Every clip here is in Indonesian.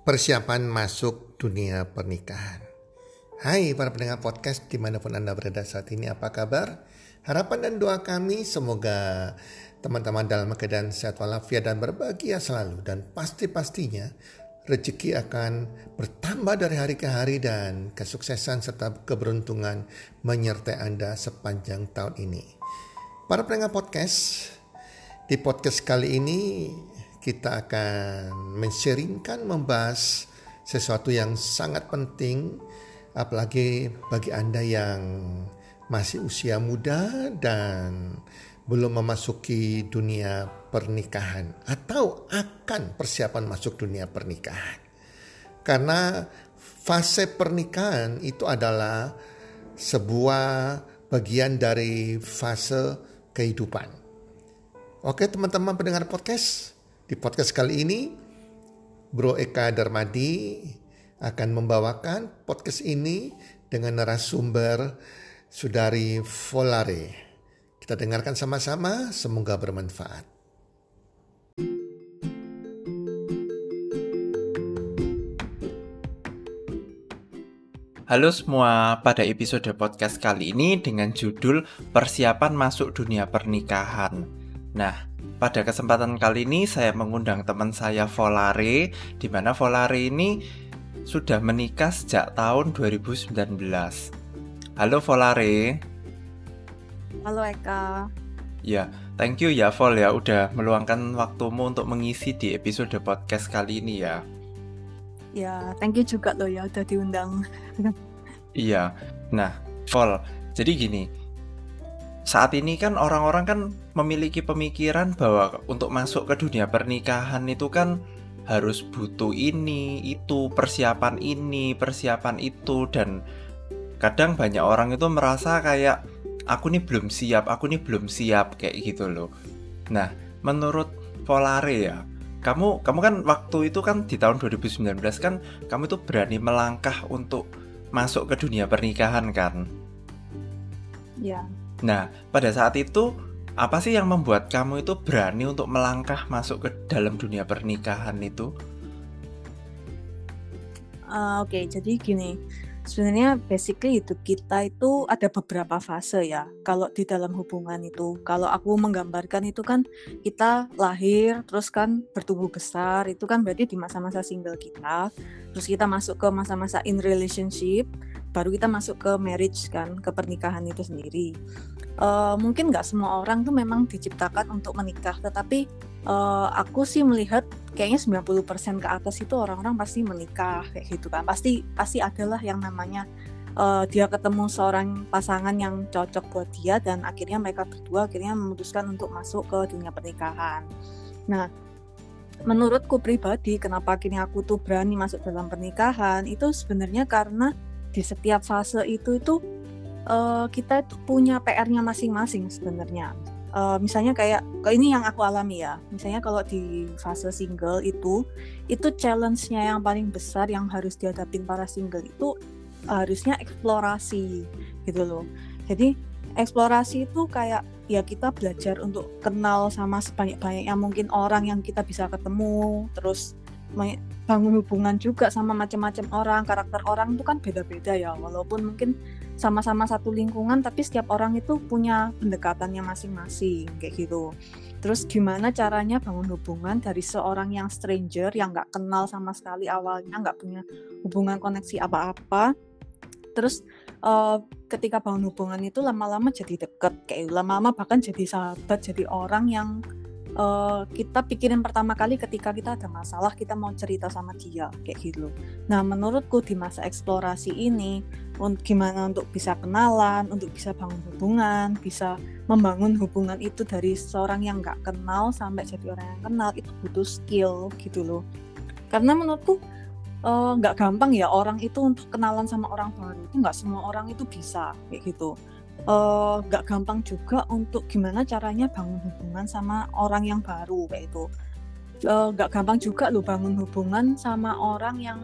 persiapan masuk dunia pernikahan. Hai para pendengar podcast di mana pun Anda berada saat ini apa kabar? Harapan dan doa kami semoga teman-teman dalam keadaan sehat walafiat dan berbahagia selalu dan pasti-pastinya rezeki akan bertambah dari hari ke hari dan kesuksesan serta keberuntungan menyertai Anda sepanjang tahun ini. Para pendengar podcast, di podcast kali ini kita akan mensharingkan membahas sesuatu yang sangat penting apalagi bagi Anda yang masih usia muda dan belum memasuki dunia pernikahan atau akan persiapan masuk dunia pernikahan. Karena fase pernikahan itu adalah sebuah bagian dari fase kehidupan. Oke teman-teman pendengar podcast, di podcast kali ini, Bro Eka Darmadi akan membawakan podcast ini dengan narasumber Sudari Volare. Kita dengarkan sama-sama, semoga bermanfaat. Halo semua, pada episode podcast kali ini dengan judul Persiapan Masuk Dunia Pernikahan. Nah, pada kesempatan kali ini saya mengundang teman saya Volare, di mana Volare ini sudah menikah sejak tahun 2019. Halo Volare. Halo Eka. Ya, thank you ya Vol ya udah meluangkan waktumu untuk mengisi di episode podcast kali ini ya. Ya, thank you juga loh ya udah diundang. iya. Nah, Vol, jadi gini, saat ini kan orang-orang kan memiliki pemikiran bahwa untuk masuk ke dunia pernikahan itu kan harus butuh ini, itu, persiapan ini, persiapan itu dan kadang banyak orang itu merasa kayak aku nih belum siap, aku nih belum siap kayak gitu loh. Nah, menurut Volare ya, kamu kamu kan waktu itu kan di tahun 2019 kan kamu itu berani melangkah untuk masuk ke dunia pernikahan kan? Ya. Nah, pada saat itu apa sih yang membuat kamu itu berani untuk melangkah masuk ke dalam dunia pernikahan itu? Uh, Oke, okay, jadi gini, sebenarnya basically itu kita itu ada beberapa fase ya. Kalau di dalam hubungan itu, kalau aku menggambarkan itu kan kita lahir, terus kan bertumbuh besar, itu kan berarti di masa-masa single kita, terus kita masuk ke masa-masa in relationship, baru kita masuk ke marriage kan, ke pernikahan itu sendiri. Uh, mungkin nggak semua orang tuh memang diciptakan untuk menikah, tetapi uh, aku sih melihat kayaknya 90% ke atas itu orang-orang pasti menikah kayak gitu kan. Pasti pasti adalah yang namanya uh, dia ketemu seorang pasangan yang cocok buat dia dan akhirnya mereka berdua akhirnya memutuskan untuk masuk ke dunia pernikahan. Nah, menurutku pribadi kenapa akhirnya aku tuh berani masuk dalam pernikahan itu sebenarnya karena di setiap fase itu itu uh, kita itu punya PR-nya masing-masing sebenarnya. Uh, misalnya kayak ini yang aku alami ya. Misalnya kalau di fase single itu itu challenge-nya yang paling besar yang harus dihadapin para single itu harusnya eksplorasi gitu loh. Jadi eksplorasi itu kayak ya kita belajar untuk kenal sama sebanyak-banyaknya mungkin orang yang kita bisa ketemu, terus bangun hubungan juga sama macam-macam orang karakter orang itu kan beda-beda ya. Walaupun mungkin sama-sama satu lingkungan tapi setiap orang itu punya pendekatannya masing-masing kayak gitu. Terus gimana caranya bangun hubungan dari seorang yang stranger yang nggak kenal sama sekali awalnya nggak punya hubungan koneksi apa-apa. Terus uh, ketika bangun hubungan itu lama-lama jadi deket kayak lama-lama bahkan jadi sahabat jadi orang yang uh, kita pikirin pertama kali ketika kita ada masalah kita mau cerita sama dia kayak gitu. Nah menurutku di masa eksplorasi ini untuk gimana untuk bisa kenalan, untuk bisa bangun hubungan, bisa membangun hubungan itu dari seorang yang nggak kenal sampai jadi orang yang kenal itu butuh skill gitu loh. Karena menurutku eh, nggak uh, gampang ya orang itu untuk kenalan sama orang baru itu nggak semua orang itu bisa kayak gitu nggak uh, gampang juga untuk gimana caranya bangun hubungan sama orang yang baru kayak itu eh, nggak uh, gampang juga lo bangun hubungan sama orang yang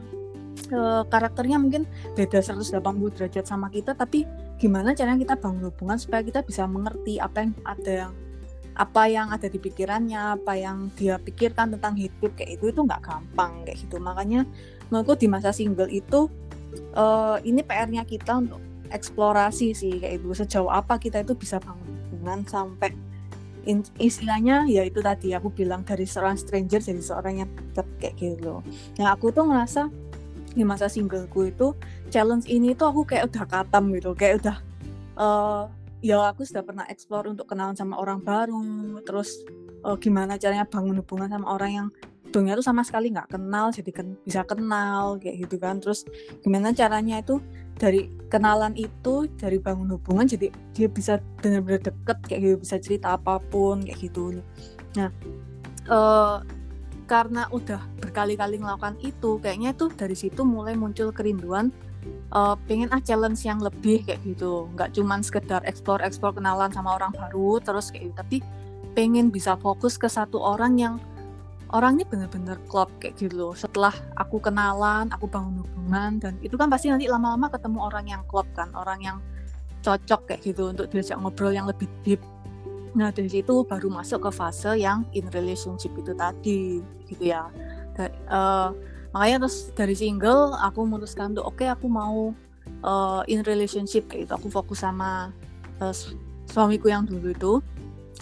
uh, karakternya mungkin beda 180 derajat sama kita tapi gimana caranya kita bangun hubungan supaya kita bisa mengerti apa yang ada yang apa yang ada di pikirannya apa yang dia pikirkan tentang hidup kayak itu itu nggak gampang kayak gitu. Makanya menurutku di masa single itu uh, ini PR-nya kita untuk eksplorasi sih kayak itu sejauh apa kita itu bisa bangun hubungan sampai in, istilahnya ya itu tadi aku bilang dari seorang stranger jadi seorang yang tetap kayak gitu loh. Nah aku tuh ngerasa di masa singleku itu challenge ini tuh aku kayak udah katam gitu kayak udah uh, ya aku sudah pernah explore untuk kenalan sama orang baru terus uh, gimana caranya bangun hubungan sama orang yang dunia tuh sama sekali nggak kenal jadi ken bisa kenal kayak gitu kan. Terus gimana caranya itu dari kenalan itu dari bangun hubungan jadi dia bisa benar-benar deket kayak gitu bisa cerita apa pun kayak gitu. Nah uh, karena udah berkali-kali melakukan itu kayaknya tuh dari situ mulai muncul kerinduan uh, pengen ah challenge yang lebih kayak gitu. Nggak cuman sekedar explore explore kenalan sama orang baru terus kayak gitu. Tapi pengen bisa fokus ke satu orang yang orangnya bener-bener klop kayak gitu loh. Setelah aku kenalan aku bangun hubungan dan itu kan pasti nanti lama-lama ketemu orang yang klop kan orang yang cocok kayak gitu untuk diajak ngobrol yang lebih deep. Nah dari situ baru masuk ke fase yang in relationship itu tadi gitu ya. Dan, uh, makanya terus dari single aku memutuskan tuh oke okay, aku mau uh, in relationship kayak itu aku fokus sama uh, suamiku yang dulu itu.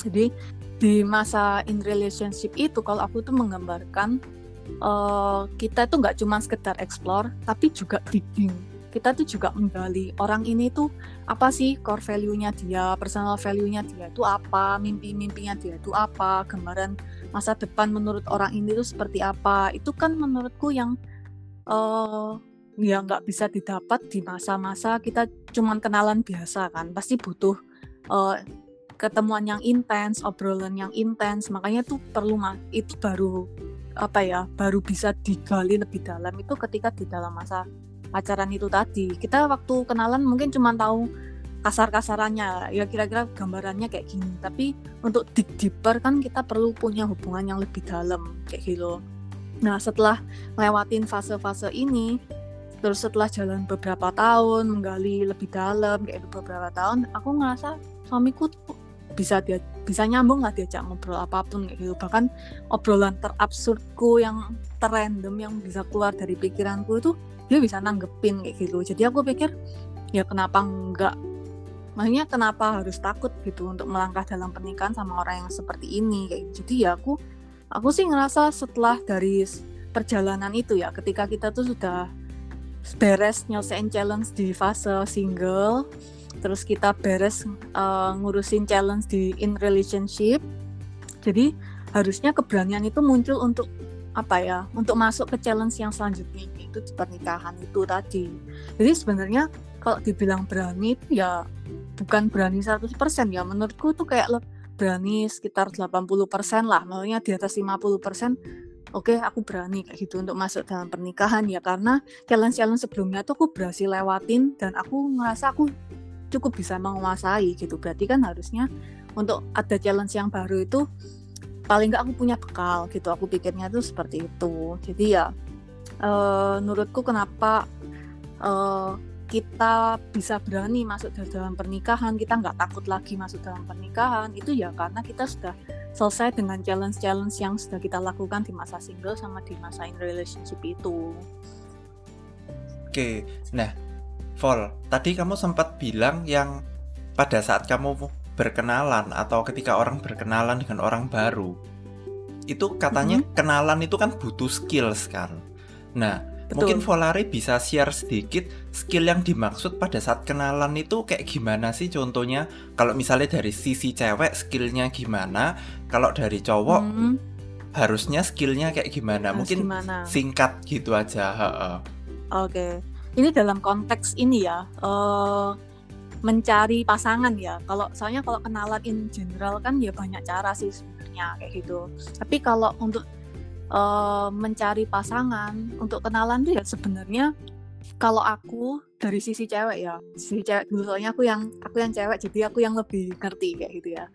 Jadi di masa in relationship itu kalau aku tuh menggambarkan uh, kita tuh nggak cuma sekedar explore tapi juga digging kita tuh juga menggali orang ini tuh apa sih core value-nya dia, personal value-nya dia itu apa, mimpi-mimpinya dia itu apa, gambaran masa depan menurut orang ini tuh seperti apa. Itu kan menurutku yang uh, ya nggak bisa didapat di masa-masa kita cuman kenalan biasa kan. Pasti butuh uh, ketemuan yang intens, obrolan yang intens. Makanya tuh perlu itu baru apa ya, baru bisa digali lebih dalam. Itu ketika di dalam masa pacaran itu tadi. Kita waktu kenalan mungkin cuma tahu kasar-kasarannya. Ya kira-kira gambarannya kayak gini. Tapi untuk deep deeper kan kita perlu punya hubungan yang lebih dalam kayak gitu. Nah setelah lewatin fase-fase ini terus setelah jalan beberapa tahun menggali lebih dalam kayak beberapa tahun aku ngerasa suamiku tuh bisa dia bisa nyambung lah diajak ngobrol apa pun kayak gitu. Bahkan obrolan terabsurdku yang terrandom yang bisa keluar dari pikiranku itu dia bisa nanggepin kayak gitu. Jadi aku pikir ya kenapa enggak? Maksudnya kenapa harus takut gitu untuk melangkah dalam pernikahan sama orang yang seperti ini kayak gitu. jadi ya aku aku sih ngerasa setelah dari perjalanan itu ya ketika kita tuh sudah beres nyelesain challenge di fase single. Terus kita beres uh, ngurusin challenge di in relationship. Jadi harusnya keberanian itu muncul untuk apa ya untuk masuk ke challenge yang selanjutnya itu di pernikahan itu tadi. Jadi sebenarnya kalau dibilang berani ya bukan berani 100% ya. Menurutku tuh kayak berani sekitar 80% lah. Maksudnya di atas 50% oke okay, aku berani kayak gitu untuk masuk dalam pernikahan ya karena challenge-challenge sebelumnya tuh aku berhasil lewatin dan aku ngerasa aku cukup bisa menguasai gitu. Berarti kan harusnya untuk ada challenge yang baru itu paling nggak aku punya bekal gitu. Aku pikirnya tuh seperti itu. Jadi ya uh, menurutku kenapa uh, kita bisa berani masuk dalam pernikahan kita nggak takut lagi masuk dalam pernikahan itu ya karena kita sudah selesai dengan challenge-challenge yang sudah kita lakukan di masa single sama di masa in relationship itu oke nah Vol tadi kamu sempat bilang yang pada saat kamu berkenalan atau ketika orang berkenalan dengan orang baru itu katanya mm -hmm. kenalan itu kan butuh skills kan nah Betul. mungkin Volare bisa share sedikit skill yang dimaksud pada saat kenalan itu kayak gimana sih contohnya kalau misalnya dari sisi cewek skillnya gimana kalau dari cowok mm -hmm. harusnya skillnya kayak gimana Harus mungkin gimana? singkat gitu aja oke okay. ini dalam konteks ini ya uh mencari pasangan ya. Kalau soalnya kalau kenalan in general kan ya banyak cara sih sebenarnya kayak gitu. Tapi kalau untuk uh, mencari pasangan, untuk kenalan tuh ya sebenarnya kalau aku dari sisi cewek ya, sisi cewek dulu soalnya aku yang aku yang cewek jadi aku yang lebih ngerti kayak gitu ya.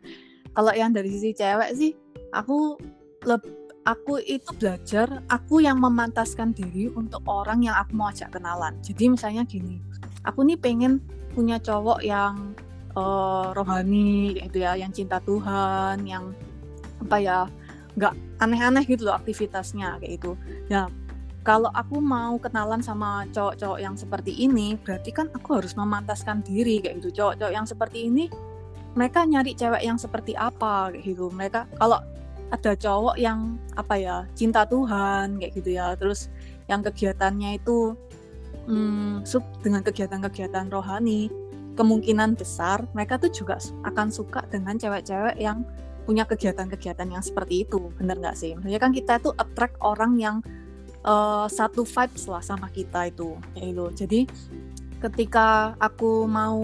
Kalau yang dari sisi cewek sih, aku leb, aku itu belajar aku yang memantaskan diri untuk orang yang aku mau ajak kenalan. Jadi misalnya gini, aku nih pengen punya cowok yang uh, rohani gitu ya yang cinta Tuhan yang apa ya nggak aneh-aneh gitu loh aktivitasnya kayak itu ya kalau aku mau kenalan sama cowok-cowok yang seperti ini berarti kan aku harus memantaskan diri kayak gitu cowok-cowok yang seperti ini mereka nyari cewek yang seperti apa kayak gitu. Mereka kalau ada cowok yang apa ya cinta Tuhan kayak gitu ya. Terus yang kegiatannya itu hmm, dengan kegiatan-kegiatan rohani kemungkinan besar mereka tuh juga akan suka dengan cewek-cewek yang punya kegiatan-kegiatan yang seperti itu. Bener nggak sih? Maksudnya kan kita tuh attract orang yang uh, satu vibes lah sama kita itu ya itu jadi ketika aku mau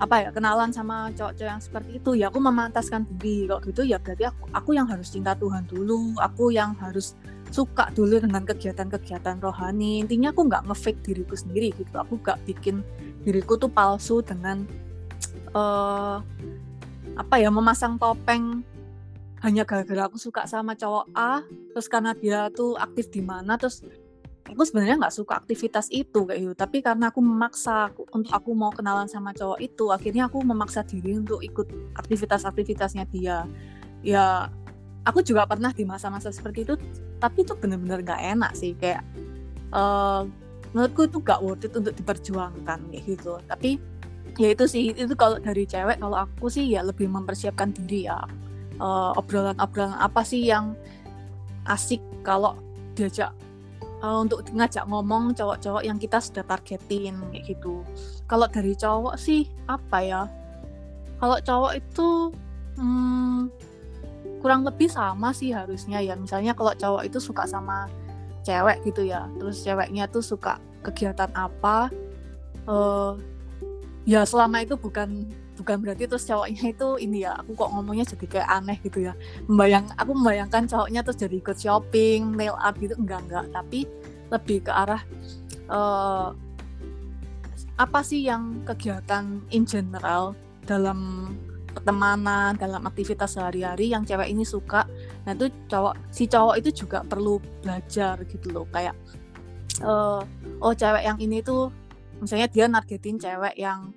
apa ya kenalan sama cowok-cowok yang seperti itu ya aku memantaskan diri. Kok gitu ya berarti aku aku yang harus cinta Tuhan dulu aku yang harus suka dulu dengan kegiatan-kegiatan rohani. Intinya aku nggak ngefake diriku sendiri gitu aku nggak bikin diriku tuh palsu dengan uh, apa ya memasang topeng hanya gara-gara aku suka sama cowok A terus karena dia tuh aktif di mana terus aku sebenarnya nggak suka aktivitas itu kayak gitu. Tapi karena aku memaksa aku, untuk aku mau kenalan sama cowok itu akhirnya aku memaksa diri untuk ikut aktivitas-aktivitasnya dia. Ya aku juga pernah di masa-masa seperti itu tapi itu benar-benar gak enak sih. Kayak uh, menurutku itu gak worth it untuk diperjuangkan kayak gitu. Tapi ya itu sih itu kalau dari cewek kalau aku sih ya lebih mempersiapkan diri ya. Uh, obrolan-obrolan apa sih yang asik kalau diajak uh, untuk ngajak ngomong cowok-cowok yang kita sudah targetin kayak gitu. Kalau dari cowok sih apa ya? Kalau cowok itu hmm, kurang lebih sama sih harusnya ya. Misalnya kalau cowok itu suka sama cewek gitu ya. Terus ceweknya tuh suka kegiatan apa uh, ya selama itu bukan bukan berarti terus cowoknya itu ini ya aku kok ngomongnya jadi kayak aneh gitu ya. Membayang aku membayangkan cowoknya terus jadi ikut shopping nail art gitu enggak enggak. Tapi lebih ke arah uh, apa sih yang kegiatan in general dalam pertemanan dalam aktivitas sehari-hari yang cewek ini suka? Nah itu cowok si cowok itu juga perlu belajar gitu loh. Kayak uh, oh cewek yang ini tuh misalnya dia nargetin cewek yang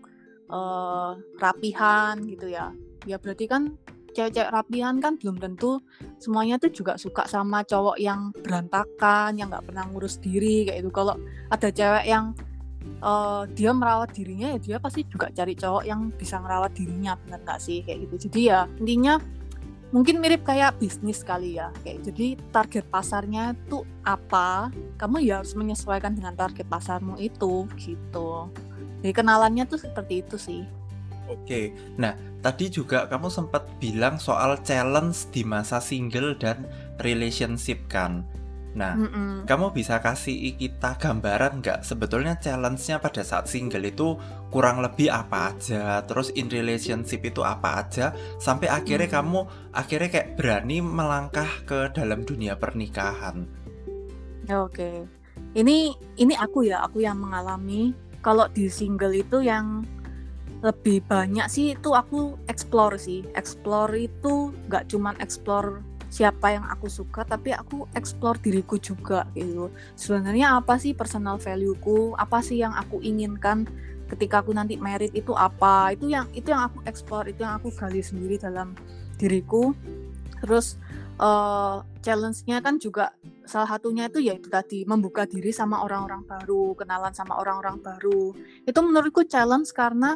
uh, rapihan gitu ya. Ya berarti kan cewek-cewek rapihan kan belum tentu semuanya tuh juga suka sama cowok yang berantakan yang nggak pernah ngurus diri kayak itu kalau ada cewek yang uh, dia merawat dirinya ya dia pasti juga cari cowok yang bisa merawat dirinya benar nggak sih? Kayak gitu. Jadi ya intinya mungkin mirip kayak bisnis kali ya. Kayak jadi target pasarnya tuh apa? Kamu ya harus menyesuaikan dengan target pasarmu itu gitu jadi kenalannya tuh seperti itu sih Oke, nah tadi juga kamu sempat bilang soal challenge di masa single dan relationship kan. Nah, mm -mm. kamu bisa kasih kita gambaran nggak sebetulnya challenge-nya pada saat single itu kurang lebih apa aja, terus in relationship itu apa aja, sampai akhirnya mm. kamu akhirnya kayak berani melangkah ke dalam dunia pernikahan. Oke, okay. ini ini aku ya, aku yang mengalami kalau di single itu yang lebih banyak sih itu aku explore sih, explore itu nggak cuman explore siapa yang aku suka tapi aku explore diriku juga gitu. Sebenarnya apa sih personal valueku? Apa sih yang aku inginkan ketika aku nanti merit itu apa? Itu yang itu yang aku explore itu yang aku gali sendiri dalam diriku. Terus uh, challenge-nya kan juga salah satunya itu yaitu tadi membuka diri sama orang-orang baru kenalan sama orang-orang baru. Itu menurutku challenge karena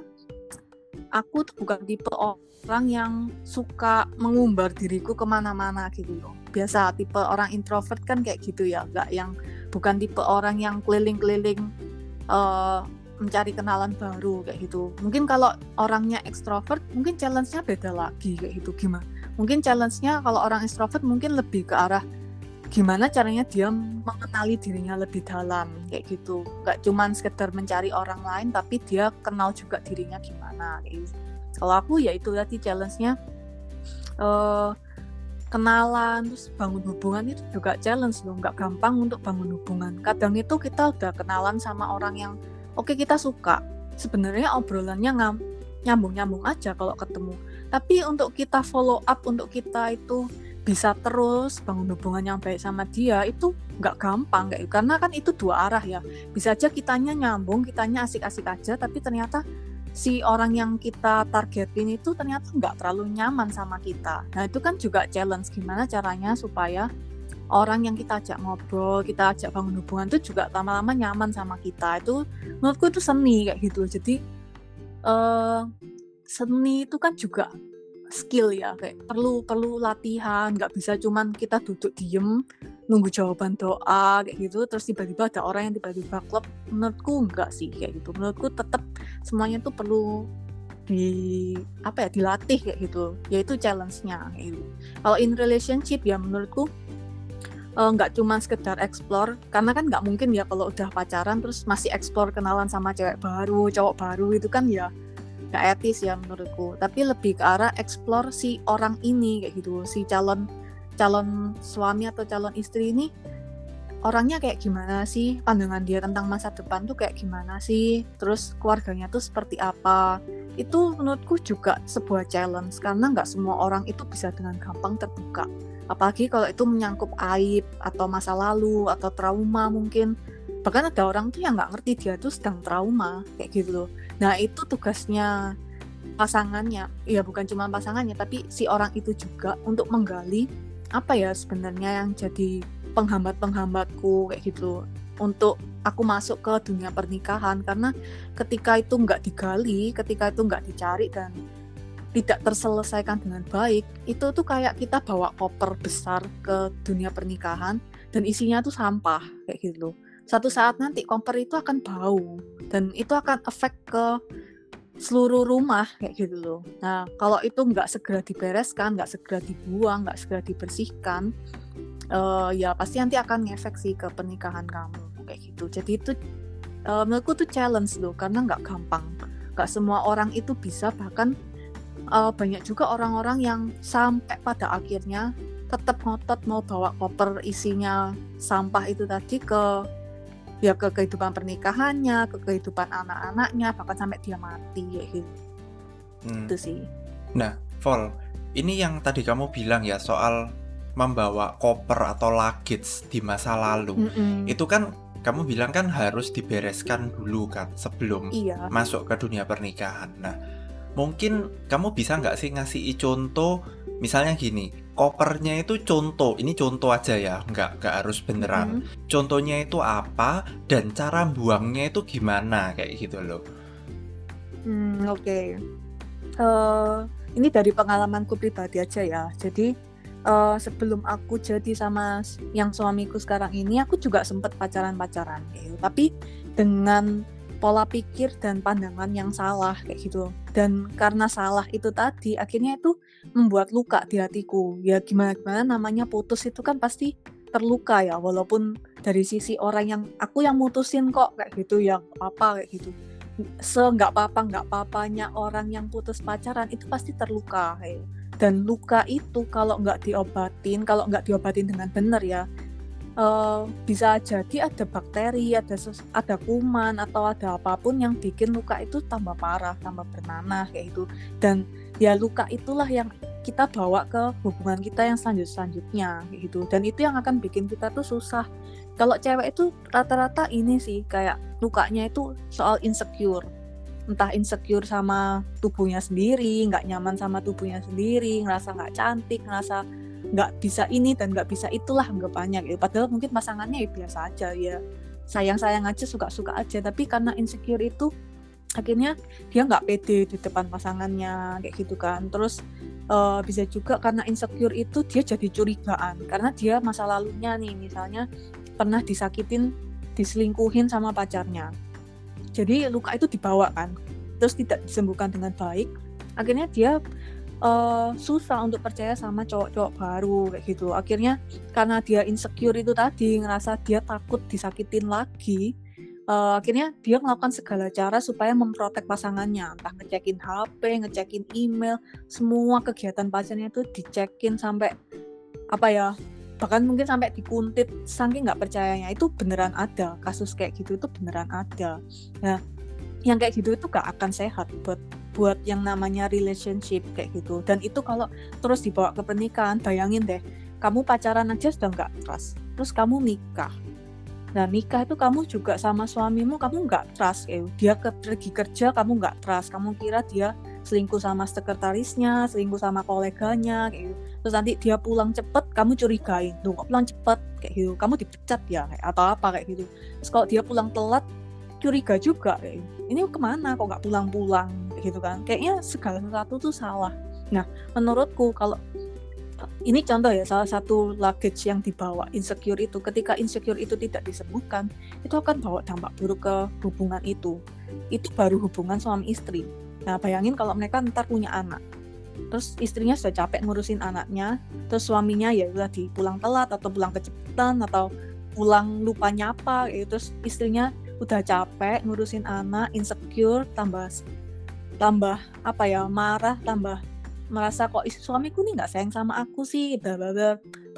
aku tuh bukan tipe orang yang suka mengumbar diriku ke mana-mana gitu loh. Biasa tipe orang introvert kan kayak gitu ya nggak yang bukan tipe orang yang keliling-keliling uh, mencari kenalan baru kayak gitu. Mungkin kalau orangnya ekstrovert mungkin challenge-nya beda lagi kayak gitu. Gimana mungkin challenge-nya kalau orang ekstrovert mungkin lebih ke arah gimana caranya dia mengenali dirinya lebih dalam kayak gitu. Nggak cuman sekedar mencari orang lain tapi dia kenal juga dirinya gimana gitu. kalau aku ya itu tadi challenge-nya uh, kenalan terus bangun hubungan itu juga challenge loh. Nggak gampang untuk bangun hubungan. Kadang itu kita udah kenalan sama orang yang oke okay, kita suka. Sebenarnya obrolannya nyambung nyambung aja kalau ketemu tapi untuk kita follow up untuk kita itu bisa terus bangun hubungan yang baik sama dia itu nggak gampang kayak karena kan itu dua arah ya bisa aja kitanya nyambung kitanya asik-asik aja tapi ternyata si orang yang kita targetin itu ternyata nggak terlalu nyaman sama kita. Nah itu kan juga challenge gimana caranya supaya orang yang kita ajak ngobrol, kita ajak bangun hubungan itu juga lama-lama nyaman sama kita. Itu menurutku itu seni kayak gitu. Jadi uh, seni itu kan juga skill ya kayak perlu perlu latihan nggak bisa cuman kita duduk diem nunggu jawaban doa kayak gitu. Terus tiba-tiba ada orang yang tiba-tiba klub menurutku enggak sih kayak gitu. Menurutku tetap semuanya tuh perlu di apa ya dilatih kayak gitu. Yaitu challenge-nya gitu. kalau in relationship ya menurutku eh, nggak uh, cuma sekedar explore. Karena kan nggak mungkin ya kalau udah pacaran terus masih explore kenalan sama cewek baru cowok baru itu kan ya nggak etis ya menurutku. Tapi lebih ke arah explore si orang ini kayak gitu. Si calon calon suami atau calon istri ini orangnya kayak gimana sih? Pandangan dia tentang masa depan tuh kayak gimana sih? Terus keluarganya tuh seperti apa? Itu menurutku juga sebuah challenge karena nggak semua orang itu bisa dengan gampang terbuka. Apalagi kalau itu menyangkut aib atau masa lalu atau trauma mungkin bahkan ada orang tuh yang nggak ngerti dia tuh sedang trauma kayak gitu loh. Nah itu tugasnya pasangannya. Ya bukan cuma pasangannya tapi si orang itu juga untuk menggali apa ya sebenarnya yang jadi penghambat-penghambatku kayak gitu untuk aku masuk ke dunia pernikahan karena ketika itu nggak digali ketika itu nggak dicari dan tidak terselesaikan dengan baik itu tuh kayak kita bawa koper besar ke dunia pernikahan dan isinya tuh sampah kayak gitu loh satu saat nanti kompor itu akan bau dan itu akan efek ke seluruh rumah kayak gitu loh. Nah kalau itu nggak segera dibereskan, nggak segera dibuang, nggak segera dibersihkan, uh, ya pasti nanti akan ngefek sih ke pernikahan kamu kayak gitu. Jadi itu uh, menurutku tuh challenge loh karena nggak gampang. Nggak semua orang itu bisa bahkan uh, banyak juga orang-orang yang sampai pada akhirnya tetap ngotot mau bawa koper isinya sampah itu tadi ke ya ke kehidupan pernikahannya, ke kehidupan anak-anaknya, bahkan sampai dia mati ya gitu. Hmm. Itu sih. Nah, Vol, ini yang tadi kamu bilang ya soal membawa koper atau luggage di masa lalu. Mm -mm. Itu kan kamu bilang kan harus dibereskan dulu kan sebelum iya. masuk ke dunia pernikahan. Nah, mungkin kamu bisa nggak sih ngasih contoh misalnya gini, kopernya itu contoh, ini contoh aja ya, nggak nggak harus beneran. Hmm. Contohnya itu apa dan cara buangnya itu gimana kayak gitu loh. Hmm, oke. Okay. Uh, eh, ini dari pengalamanku pribadi aja ya. Jadi uh, sebelum aku jadi sama yang suamiku sekarang ini, aku juga sempat pacaran-pacaran gitu. Tapi dengan pola pikir dan pandangan yang salah kayak gitu. Dan karena salah itu tadi akhirnya itu membuat luka di hatiku. Ya gimana gimana namanya putus itu kan pasti terluka ya walaupun dari sisi orang yang aku yang mutusin kok kayak gitu yang apa kayak gitu. Se nggak apa-apa nggak papanya orang yang putus pacaran itu pasti terluka kayak. Dan luka itu kalau nggak diobatin kalau nggak diobatin dengan benar ya uh, bisa jadi ada bakteri, ada ada kuman atau ada apa pun yang bikin luka itu tambah parah, tambah bernanah kayak gitu. Dan ya luka itulah yang kita bawa ke hubungan kita yang selanjut selanjutnya gitu. Dan itu yang akan bikin kita tuh susah. Kalau cewek itu rata-rata ini sih kayak lukanya itu soal insecure entah insecure sama tubuhnya sendiri, nggak nyaman sama tubuhnya sendiri, ngerasa nggak cantik, ngerasa nggak bisa ini dan nggak bisa itulah banyak gitu. Padahal mungkin pasangannya ya biasa aja ya sayang-sayang aja suka-suka aja. Tapi karena insecure itu akhirnya dia nggak pede di depan pasangannya kayak gitu kan. Terus uh, bisa juga karena insecure itu dia jadi curigaan karena dia masa lalunya nih misalnya pernah disakitin, diselingkuhin sama pacarnya. Jadi luka itu dibawa kan, terus tidak disembuhkan dengan baik. Akhirnya dia uh, susah untuk percaya sama cowok-cowok baru kayak gitu. Akhirnya karena dia insecure itu tadi ngerasa dia takut disakitin lagi, uh, akhirnya dia melakukan segala cara supaya memprotek pasangannya, entah ngecekin HP, ngecekin email, semua kegiatan pacarnya itu dicekin sampai apa ya bahkan mungkin sampai dikuntit saking nggak percayanya. Itu beneran ada kasus kayak gitu itu beneran ada. Nah yang kayak gitu itu gak akan sehat buat buat yang namanya relationship kayak gitu dan itu kalau terus dibawa ke pernikahan bayangin deh kamu pacaran aja sudah nggak trust terus kamu nikah Nah nikah itu kamu juga sama suamimu kamu nggak trust ya. Dia ke, pergi kerja kamu nggak trust. Kamu kira dia selingkuh sama sekretarisnya, selingkuh sama koleganya kayak gitu. Terus nanti dia pulang cepet, kamu curigain, tuh pulang cepet kayak gitu. Kamu dipecat ya kayak, atau apa kayak gitu. Terus kalau dia pulang telat, curiga juga. Ini ke mana kok nggak pulang-pulang gitu kan? Kayaknya segala sesuatu tuh salah. Nah menurutku kalau ini contoh ya salah satu luggage yang dibawa insecure itu ketika insecure itu tidak disebutkan itu akan bawa dampak buruk ke hubungan itu itu baru hubungan suami istri Nah, bayangin kalau mereka ntar punya anak. Terus istrinya sudah capek ngurusin anaknya, terus suaminya ya udah di pulang telat atau pulang kecepatan atau pulang lupa nyapa gitu. Terus istrinya udah capek ngurusin anak, insecure, tambah tambah apa ya, marah, tambah merasa kok suamiku nih nggak sayang sama aku sih, bla.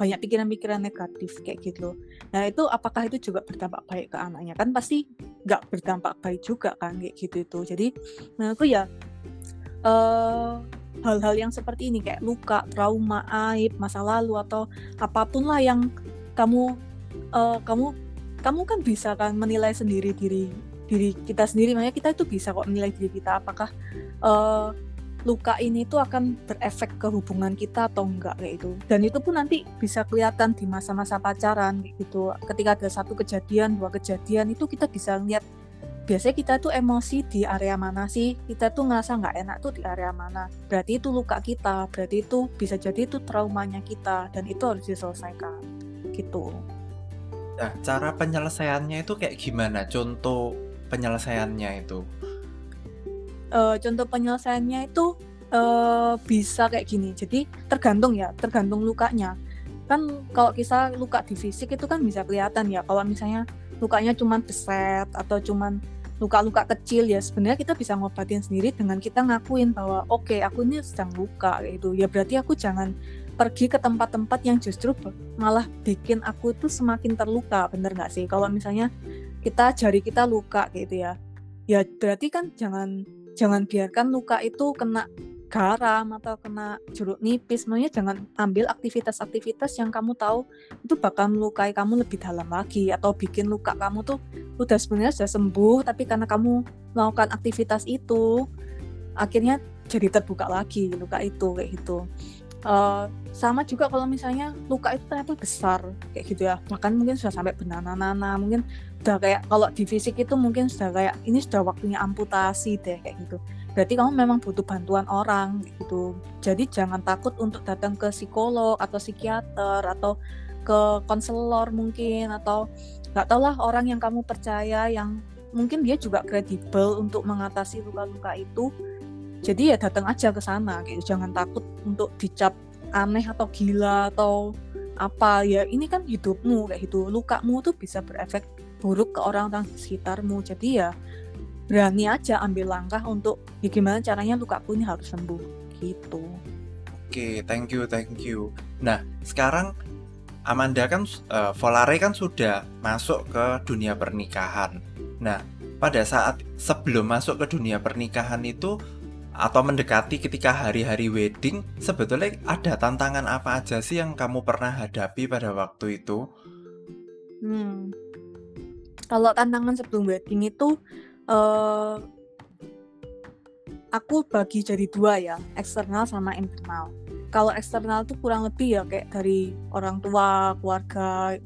Banyak pikiran-pikiran negatif kayak gitu Nah, itu apakah itu juga berdampak baik ke anaknya? Kan pasti nggak berdampak baik juga kan kayak gitu itu. Jadi menurutku ya eh, hal-hal yang seperti ini kayak luka, trauma, aib, masa lalu atau apa pun lah yang kamu uh, kamu kamu kan bisa kan menilai sendiri diri diri kita sendiri. Makanya kita itu bisa kok menilai diri kita apakah uh, luka ini tuh akan berefek ke hubungan kita atau enggak kayak itu dan itu pun nanti bisa kelihatan di masa-masa pacaran gitu. Ketika ada satu kejadian dua kejadian itu kita bisa lihat biasanya kita tuh emosi di area mana sih? Kita tuh ngerasa nggak enak tuh di area mana? Berarti itu luka kita berarti itu bisa jadi itu traumanya kita dan itu harus diselesaikan gitu nah cara penyelesaiannya itu kayak gimana? Contoh penyelesaiannya itu. Uh, contoh penyelesaiannya itu uh, bisa kayak gini. Jadi tergantung ya tergantung lukanya. Kan kalau kisah luka di fisik itu kan bisa kelihatan ya. Kalau misalnya lukanya cuma beset atau cuma luka-luka kecil ya sebenarnya kita bisa ngobatin sendiri dengan kita ngakuin bahwa oke okay, aku ini sedang luka gitu. Ya berarti aku jangan pergi ke tempat-tempat yang justru malah bikin aku itu semakin terluka bener nggak sih? Kalau misalnya kita jari kita luka gitu ya. Ya berarti kan jangan jangan biarkan luka itu kena garam atau kena jeruk nipis. Makanya jangan ambil aktivitas-aktivitas yang kamu tahu itu bakal melukai kamu lebih dalam lagi atau bikin luka kamu tuh udah sebenarnya sudah sembuh tapi karena kamu melakukan aktivitas itu akhirnya jadi terbuka lagi luka itu kayak gitu uh, sama juga kalau misalnya luka itu ternyata besar kayak gitu ya. Bahkan mungkin sudah sampai benana-nana mungkin udah kayak kalau di fisik itu mungkin sudah kayak ini sudah waktunya amputasi deh kayak gitu. Berarti kamu memang butuh bantuan orang gitu. Jadi jangan takut untuk datang ke psikolog atau psikiater atau ke konselor mungkin atau nggak tau lah orang yang kamu percaya yang mungkin dia juga kredibel untuk mengatasi luka-luka itu jadi ya datang aja ke sana gitu. Jangan takut untuk dicap aneh atau gila atau apa. Ya ini kan hidupmu kayak gitu. Lukamu tuh bisa berefek buruk ke orang-orang di sekitarmu. Jadi ya berani aja ambil langkah untuk ya gimana caranya lukaku ini harus sembuh gitu. Oke okay, thank you thank you. Nah sekarang Amanda kan uh, Volare kan sudah masuk ke dunia pernikahan. Nah pada saat sebelum masuk ke dunia pernikahan itu atau mendekati ketika hari-hari wedding sebetulnya ada tantangan apa aja sih yang kamu pernah hadapi pada waktu itu? Hmm, kalau tantangan sebelum wedding itu uh, aku bagi jadi dua ya eksternal sama internal. Kalau eksternal tuh kurang lebih ya kayak dari orang tua keluarga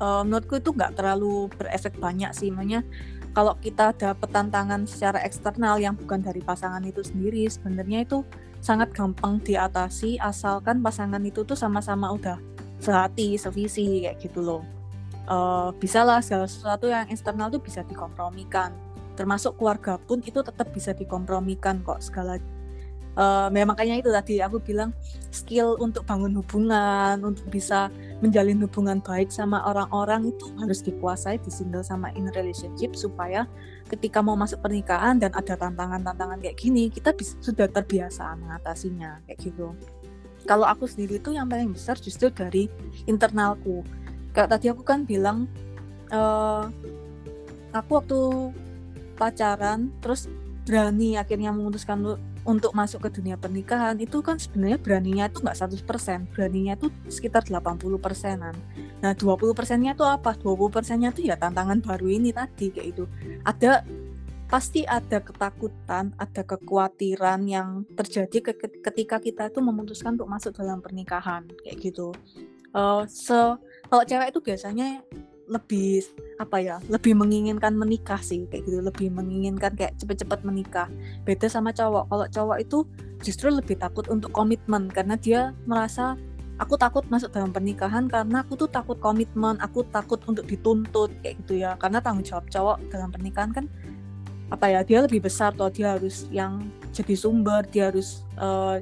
uh, menurutku itu nggak terlalu berefek banyak sih. Makanya kalau kita dapat tantangan secara eksternal yang bukan dari pasangan itu sendiri sebenarnya itu sangat gampang diatasi asalkan pasangan itu tuh sama-sama udah sehati sevisi kayak gitu loh. Uh, bisa lah segala sesuatu yang eksternal tuh bisa dikompromikan. Termasuk keluarga pun itu tetap bisa dikompromikan kok segala uh, makanya itu tadi aku bilang skill untuk bangun hubungan untuk bisa menjalin hubungan baik sama orang-orang itu harus dikuasai di single sama in relationship supaya ketika mau masuk pernikahan dan ada tantangan-tantangan kayak gini kita bisa, sudah terbiasa mengatasinya kayak gitu. Kalau aku sendiri tuh yang paling besar justru dari internalku. Kayak tadi aku kan bilang uh, aku waktu pacaran terus berani akhirnya memutuskan untuk masuk ke dunia pernikahan itu kan sebenarnya beraninya itu nggak 100%, beraninya itu sekitar 80 persenan. Nah 20 persennya itu apa? 20 persennya itu ya tantangan baru ini tadi kayak itu. Ada pasti ada ketakutan, ada kekhawatiran yang terjadi ketika kita itu memutuskan untuk masuk dalam pernikahan kayak gitu. Uh, se kalau cewek itu biasanya lebih apa ya lebih menginginkan menikah sih kayak gitu. Lebih menginginkan kayak cepet-cepet menikah. Beda sama cowok. Kalau cowok itu justru lebih takut untuk komitmen karena dia merasa aku takut masuk dalam pernikahan karena aku tuh takut komitmen aku takut untuk dituntut kayak gitu ya. Karena tanggung jawab cowok dalam pernikahan kan apa ya dia lebih besar tuh dia harus yang jadi sumber dia harus uh,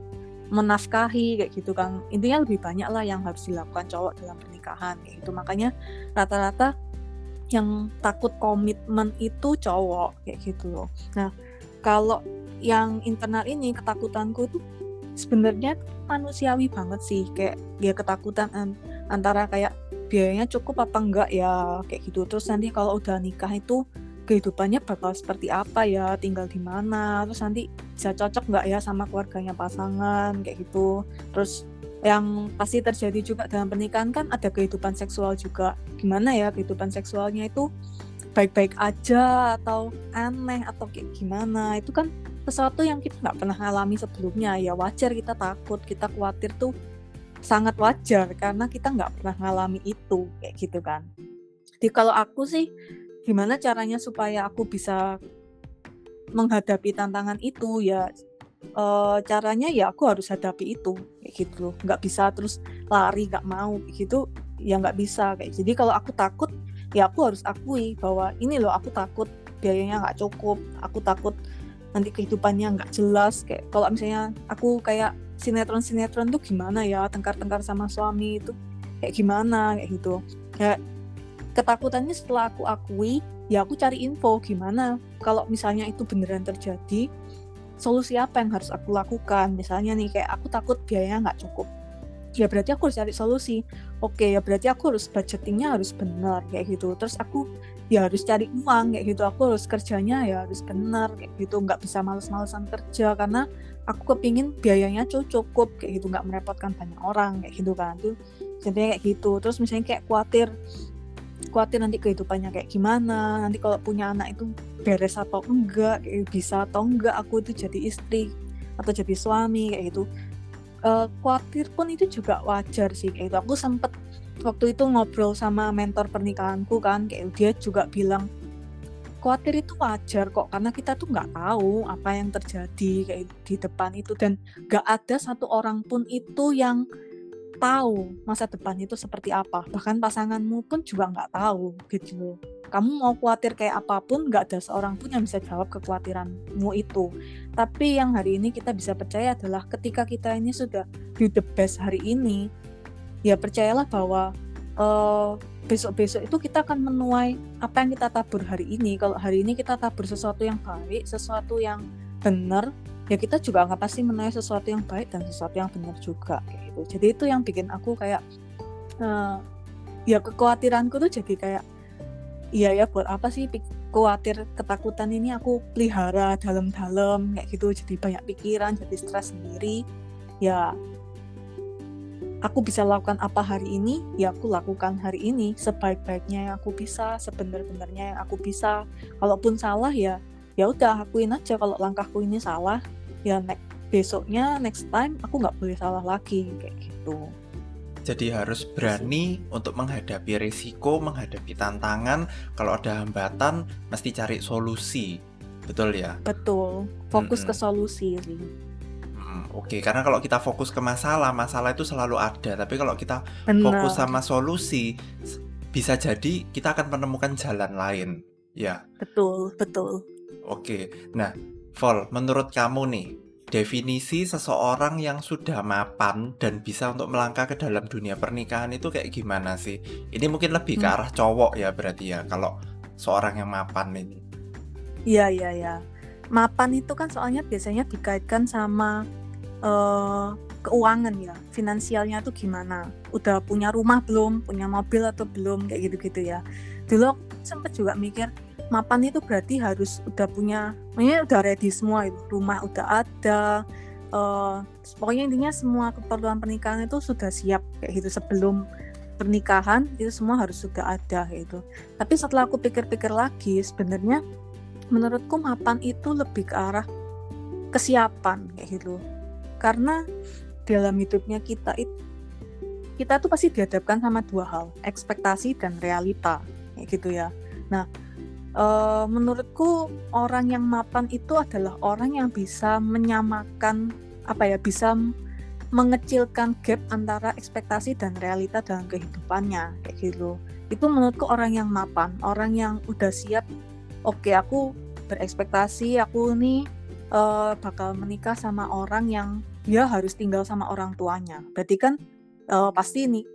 menafkahi kayak gitu kan. Intinya lebih banyak lah yang harus dilakukan cowok dalam pernikahan kayak gitu. Makanya rata-rata yang takut komitmen itu cowok kayak gitu loh. Nah kalau yang internal ini ketakutanku itu sebenarnya manusiawi banget sih. Kayak dia ketakutan antara kayak biayanya cukup apa enggak ya kayak gitu. Terus nanti kalau udah nikah itu kehidupannya bakal seperti apa ya tinggal di mana terus nanti bisa cocok nggak ya sama keluarganya pasangan kayak gitu. Terus yang pasti terjadi juga dalam pernikahan kan ada kehidupan seksual juga. Gimana ya kehidupan seksualnya itu? Baik-baik aja atau aneh atau kayak gimana? Itu kan sesuatu yang kita nggak pernah alami sebelumnya. Ya wajar kita takut kita khawatir tuh sangat wajar karena kita nggak pernah ngalami itu kayak gitu kan. Jadi kalau aku sih gimana caranya supaya aku bisa menghadapi tantangan itu? Ya e, caranya ya aku harus hadapi itu kayak gitu loh. Nggak bisa terus lari nggak mau gitu ya nggak bisa kayak. Jadi kalau aku takut ya aku harus akui bahwa ini loh aku takut biayanya nggak cukup aku takut nanti kehidupannya nggak jelas kayak. Kalau misalnya aku kayak sinetron sinetron tuh gimana ya tengkar-tengkar sama suami itu kayak gimana kayak gitu. Kayak ketakutannya setelah aku akui ya aku cari info gimana. Kalau misalnya itu beneran terjadi solusi apa yang harus aku lakukan? Misalnya nih kayak aku takut biayanya nggak cukup. Ya berarti aku harus cari solusi. Oke ya berarti aku harus budgetingnya harus benar kayak gitu. Terus aku ya harus cari uang kayak gitu. Aku harus kerjanya ya harus benar kayak gitu. Nggak bisa males-malesan kerja karena aku kepingin biayanya cukup kayak gitu. Nggak merepotkan banyak orang kayak gitu kan. Tuh jadi kayak gitu. Terus misalnya kayak khawatir khawatir nanti kehidupannya kayak gimana nanti kalau punya anak itu beres atau enggak kayak bisa atau enggak aku itu jadi istri atau jadi suami kayak gitu. Uh, khawatir pun itu juga wajar sih kayak itu aku sempet waktu itu ngobrol sama mentor pernikahanku kan kayak dia juga bilang khawatir itu wajar kok karena kita tuh nggak tahu apa yang terjadi kayak di depan itu. Dan nggak ada satu orang pun itu yang tahu masa depan itu seperti apa. Bahkan pasanganmu pun juga nggak tahu gitu. Kamu mau khawatir kayak apa pun nggak ada seorang pun yang bisa jawab kekhawatiranmu itu. Tapi yang hari ini kita bisa percaya adalah ketika kita ini sudah do the best hari ini ya percayalah bahwa uh, besok-besok itu kita akan menuai apa yang kita tabur hari ini. Kalau hari ini kita tabur sesuatu yang baik sesuatu yang benar ya kita juga nggak pasti menuai sesuatu yang baik dan sesuatu yang benar juga gitu. Jadi itu yang bikin aku kayak uh, ya kekhawatiranku tuh jadi kayak iya ya buat apa sih khawatir ketakutan ini aku pelihara dalam-dalam kayak gitu. Jadi banyak pikiran jadi stres sendiri. Ya aku bisa lakukan apa hari ini ya aku lakukan hari ini. Sebaik-baiknya yang aku bisa sebenar-benarnya yang aku bisa. Kalaupun salah ya ya udah akuin aja kalau langkahku ini salah ya next besoknya next time aku nggak boleh salah lagi kayak gitu jadi harus berani untuk menghadapi risiko, menghadapi tantangan. Kalau ada hambatan, mesti cari solusi. Betul ya? Betul. Fokus mm -hmm. ke solusi sih. Hmm, Oke, okay. karena kalau kita fokus ke masalah, masalah itu selalu ada. Tapi kalau kita Benar. fokus sama solusi, bisa jadi kita akan menemukan jalan lain. Ya. Betul, betul. Oke, nah, Vol, menurut kamu nih, definisi seseorang yang sudah mapan dan bisa untuk melangkah ke dalam dunia pernikahan itu kayak gimana sih? Ini mungkin lebih ke hmm. arah cowok ya berarti ya, kalau seorang yang mapan ini. Iya, iya, iya. Mapan itu kan soalnya biasanya dikaitkan sama uh, keuangan ya, finansialnya tuh gimana? Udah punya rumah belum, punya mobil atau belum, kayak gitu-gitu ya. Dulu aku sempat juga mikir, mapan itu berarti harus udah punya, maksudnya udah ready semua itu rumah udah ada, uh, pokoknya intinya semua keperluan pernikahan itu sudah siap kayak gitu sebelum pernikahan itu semua harus sudah ada gitu. Tapi setelah aku pikir-pikir lagi sebenarnya menurutku mapan itu lebih ke arah kesiapan kayak gitu. Karena dalam hidupnya kita itu kita tuh pasti dihadapkan sama dua hal, ekspektasi dan realita kayak gitu ya. Nah, uh, menurutku orang yang mapan itu adalah orang yang bisa menyamakan apa ya bisa mengecilkan gap antara ekspektasi dan realita dalam kehidupannya kayak gitu. Itu menurutku orang yang mapan orang yang udah siap oke okay, aku berekspektasi aku nih uh, bakal menikah sama orang yang dia harus tinggal sama orang tuanya. Berarti kan uh, pasti nih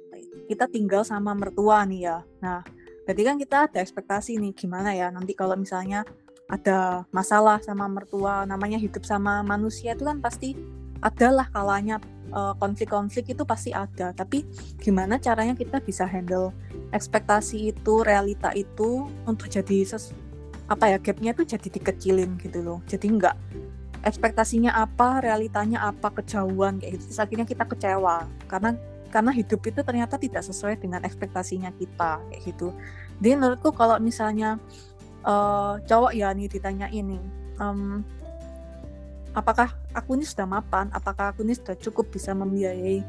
kita tinggal sama mertua nih ya. Nah Berarti kan kita ada ekspektasi nih gimana ya nanti kalau misalnya ada masalah sama mertua, namanya hidup sama manusia itu kan pasti adalah kalanya uh, konflik-konflik itu pasti ada. Tapi gimana caranya kita bisa handle ekspektasi itu, realita itu untuk jadi ses apa ya gapnya tuh jadi dikecilin gitu loh. Jadi enggak ekspektasinya apa, realitanya apa, kejauhan kayak gitu. Terus akhirnya kita kecewa karena karena hidup itu ternyata tidak sesuai dengan ekspektasinya kita kayak gitu. Jadi menurutku kalau misalnya uh, cowok ya nih ditanya ini um, apakah aku ini sudah mapan? Apakah aku ini sudah cukup bisa membiayai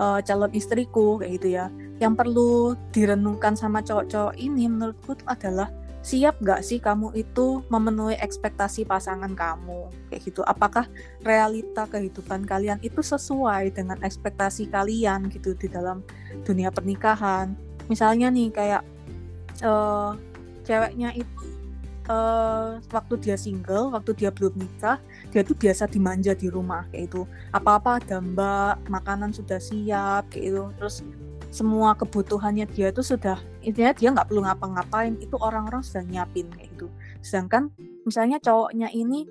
uh, calon istriku? Kayak gitu ya. Yang perlu direnungkan sama cowok-cowok ini menurutku adalah siap gak sih kamu itu memenuhi ekspektasi pasangan kamu? Kayak gitu. Apakah realita kehidupan kalian itu sesuai dengan ekspektasi kalian gitu di dalam dunia pernikahan? Misalnya nih kayak uh, ceweknya itu uh, waktu dia single waktu dia belum nikah dia tuh biasa dimanja di rumah kayak itu apa-apa ada mbak makanan sudah siap kayak itu terus semua kebutuhannya dia itu sudah intinya dia nggak perlu ngapa-ngapain itu orang-orang sudah nyiapin kayak gitu. Sedangkan misalnya cowoknya ini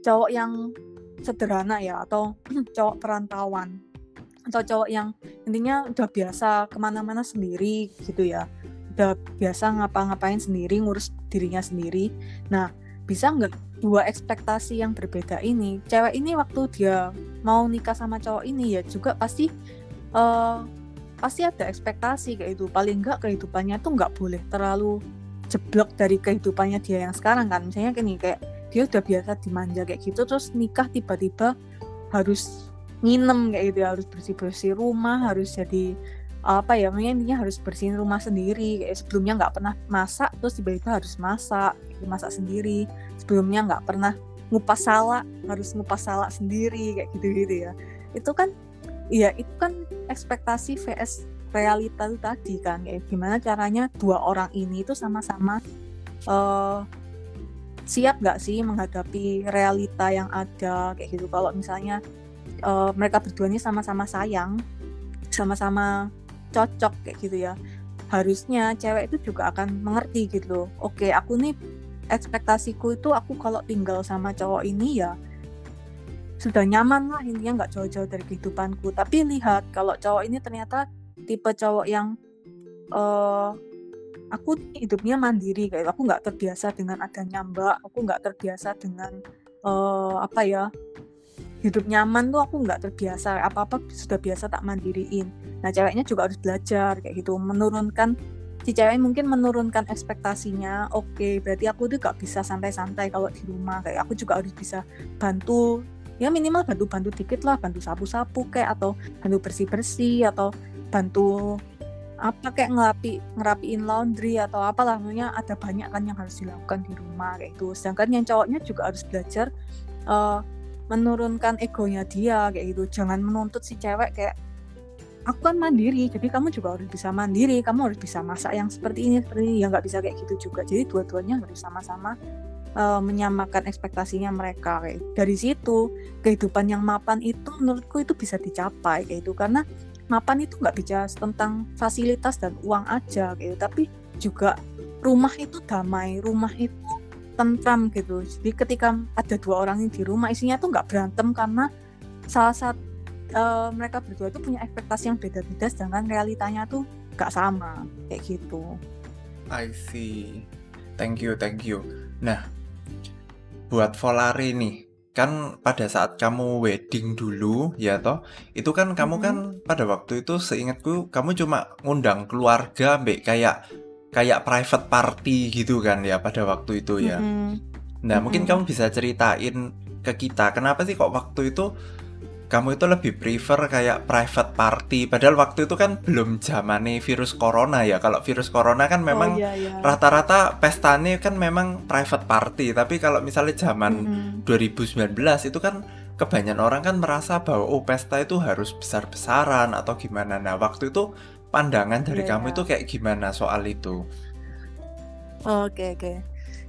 cowok yang sederhana ya atau cowok perantauan atau cowok yang intinya udah biasa ke mana-mana sendiri gitu ya udah biasa ngapa-ngapain sendiri ngurus dirinya sendiri. Nah bisa nggak dua ekspektasi yang berbeda ini? Cewek ini waktu dia mau nikah sama cowok ini ya juga pasti uh, pasti ada ekspektasi kayak itu paling enggak kehidupannya tuh nggak boleh terlalu jeblok dari kehidupannya dia yang sekarang kan. Misalnya nih kayak dia udah biasa dimanja kayak gitu terus nikah tiba-tiba harus nginem kayak gitu ya harus bersih-bersih rumah harus jadi apa ya intinya harus bersihin rumah sendiri. Kayak sebelumnya nggak pernah masak terus tiba-tiba harus masak masak sendiri. Sebelumnya nggak pernah ngupas salak harus ngupas salak sendiri kayak gitu gitu ya. Itu kan Iya, itu kan ekspektasi vs realita itu tadi kan kayak gimana caranya dua orang ini itu sama-sama uh, siap nggak sih menghadapi realita yang ada? Kayak gitu. Kalau misalnya uh, mereka berdua sama-sama sayang sama-sama cocok kayak gitu ya harusnya cewek itu juga akan mengerti gitu oke aku nih ekspektasiku itu aku kalau tinggal sama cowok ini ya sudah nyaman lah intinya nggak jauh-jauh dari kehidupanku. Tapi lihat kalau cowok ini ternyata tipe cowok yang uh, aku hidupnya mandiri kayak aku nggak terbiasa dengan adanya mbak aku nggak terbiasa dengan uh, apa ya hidup nyaman tuh aku nggak terbiasa. Apa apa sudah biasa tak mandiriin. Nah ceweknya juga harus belajar kayak gitu menurunkan si cewek mungkin menurunkan ekspektasinya oke okay, berarti aku tuh gak bisa santai-santai kalau di rumah. Kayak aku juga harus bisa bantu ya minimal bantu-bantu dikit lah bantu sapu-sapu kayak atau bantu bersih-bersih atau bantu apa kayak ngerapi ngerapiin laundry atau apalah. Namanya ada banyak kan yang harus dilakukan di rumah kayak itu sedangkan yang cowoknya juga harus belajar uh, menurunkan egonya dia kayak gitu. Jangan menuntut si cewek kayak aku kan mandiri jadi kamu juga harus bisa mandiri kamu harus bisa masak yang seperti ini seperti ini. Ya nggak bisa kayak gitu juga. Jadi dua-duanya harus sama-sama uh, menyamakan ekspektasinya mereka kayak dari situ kehidupan yang mapan itu menurutku itu bisa dicapai kayak itu karena mapan itu nggak bicara tentang fasilitas dan uang aja gitu, tapi juga rumah itu damai rumah itu tentram gitu. Jadi ketika ada dua orang yang di rumah isinya tuh nggak berantem karena salah satu uh, mereka berdua itu punya ekspektasi yang beda-beda sedangkan realitanya tuh nggak sama kayak gitu. I see. Thank you, thank you. Nah, buat Volare nih, kan pada saat kamu wedding dulu ya toh itu kan kamu kan pada waktu itu seingatku kamu cuma ngundang keluarga mbak kayak kayak private party gitu kan ya pada waktu itu ya. Mm-mm. Nah, mungkin Mm-mm. kamu bisa ceritain ke kita kenapa sih kok waktu itu kamu itu lebih prefer kayak private party padahal waktu itu kan belum zamane virus corona ya. Kalau virus corona kan memang oh, iya, iya. rata-rata pestanya kan memang private party, tapi kalau misalnya zaman Mm-mm. 2019 itu kan kebanyakan orang kan merasa bahwa oh pesta itu harus besar-besaran atau gimana. Nah, waktu itu pandangan dari Iya, kamu iya. itu kayak gimana soal itu? Oke oke.